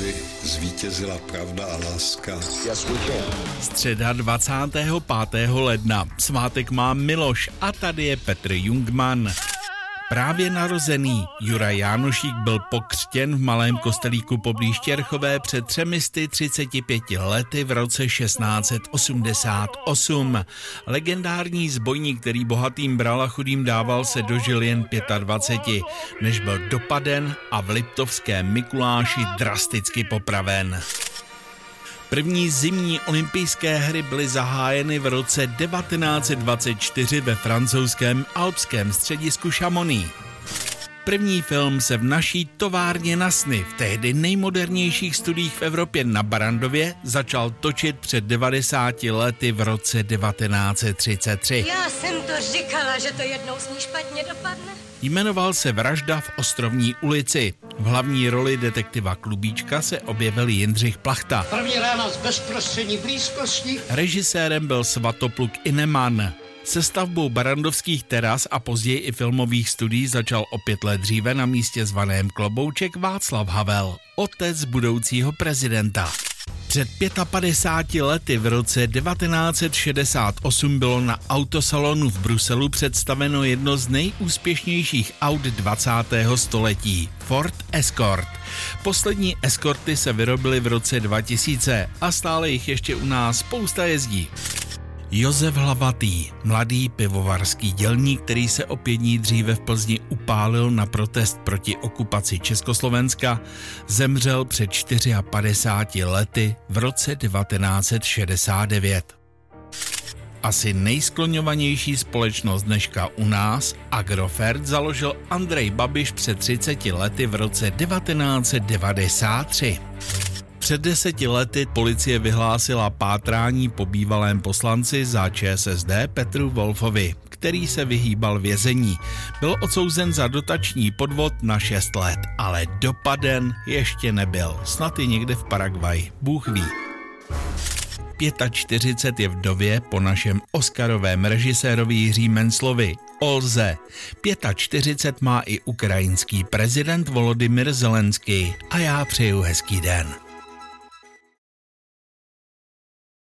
aby zvítězila pravda a láska. Středa 25. ledna. Svátek má Miloš a tady je Petr Jungman. Právě narozený Jura Jánošík byl pokřtěn v malém kostelíku poblíž Čerchové před 335 lety v roce 1688. Legendární zbojník, který bohatým bral a chudým dával, se dožil jen 25, než byl dopaden a v Liptovském Mikuláši drasticky popraven. První zimní olympijské hry byly zahájeny v roce 1924 ve francouzském alpském středisku Chamonix. První film se v naší továrně na sny, v tehdy nejmodernějších studiích v Evropě na Barandově, začal točit před 90 lety v roce 1933. Já jsem to říkala, že to jednou s ní špatně dopadne. Jmenoval se Vražda v Ostrovní ulici. V hlavní roli detektiva Klubíčka se objevil Jindřich Plachta. První rána z bezprostřední blízkosti. Režisérem byl Svatopluk Ineman. Se stavbou barandovských teras a později i filmových studií začal o pět let dříve na místě zvaném Klobouček Václav Havel, otec budoucího prezidenta. Před 55 lety v roce 1968 bylo na autosalonu v Bruselu představeno jedno z nejúspěšnějších aut 20. století Ford Escort. Poslední Escorty se vyrobily v roce 2000 a stále jich ještě u nás spousta jezdí. Josef Hlavatý, mladý pivovarský dělník, který se o pět dní dříve v Plzni upálil na protest proti okupaci Československa, zemřel před 54 lety v roce 1969. Asi nejskloňovanější společnost dneška u nás, Agrofert, založil Andrej Babiš před 30 lety v roce 1993. Před deseti lety policie vyhlásila pátrání po bývalém poslanci za ČSSD Petru Wolfovi, který se vyhýbal vězení. Byl odsouzen za dotační podvod na 6 let, ale dopaden ještě nebyl. Snad i někde v Paraguay. Bůh ví. 45 je vdově po našem Oscarovém režisérovi Jiří Menslovi. Olze. 45 má i ukrajinský prezident Volodymyr Zelenský. A já přeju hezký den.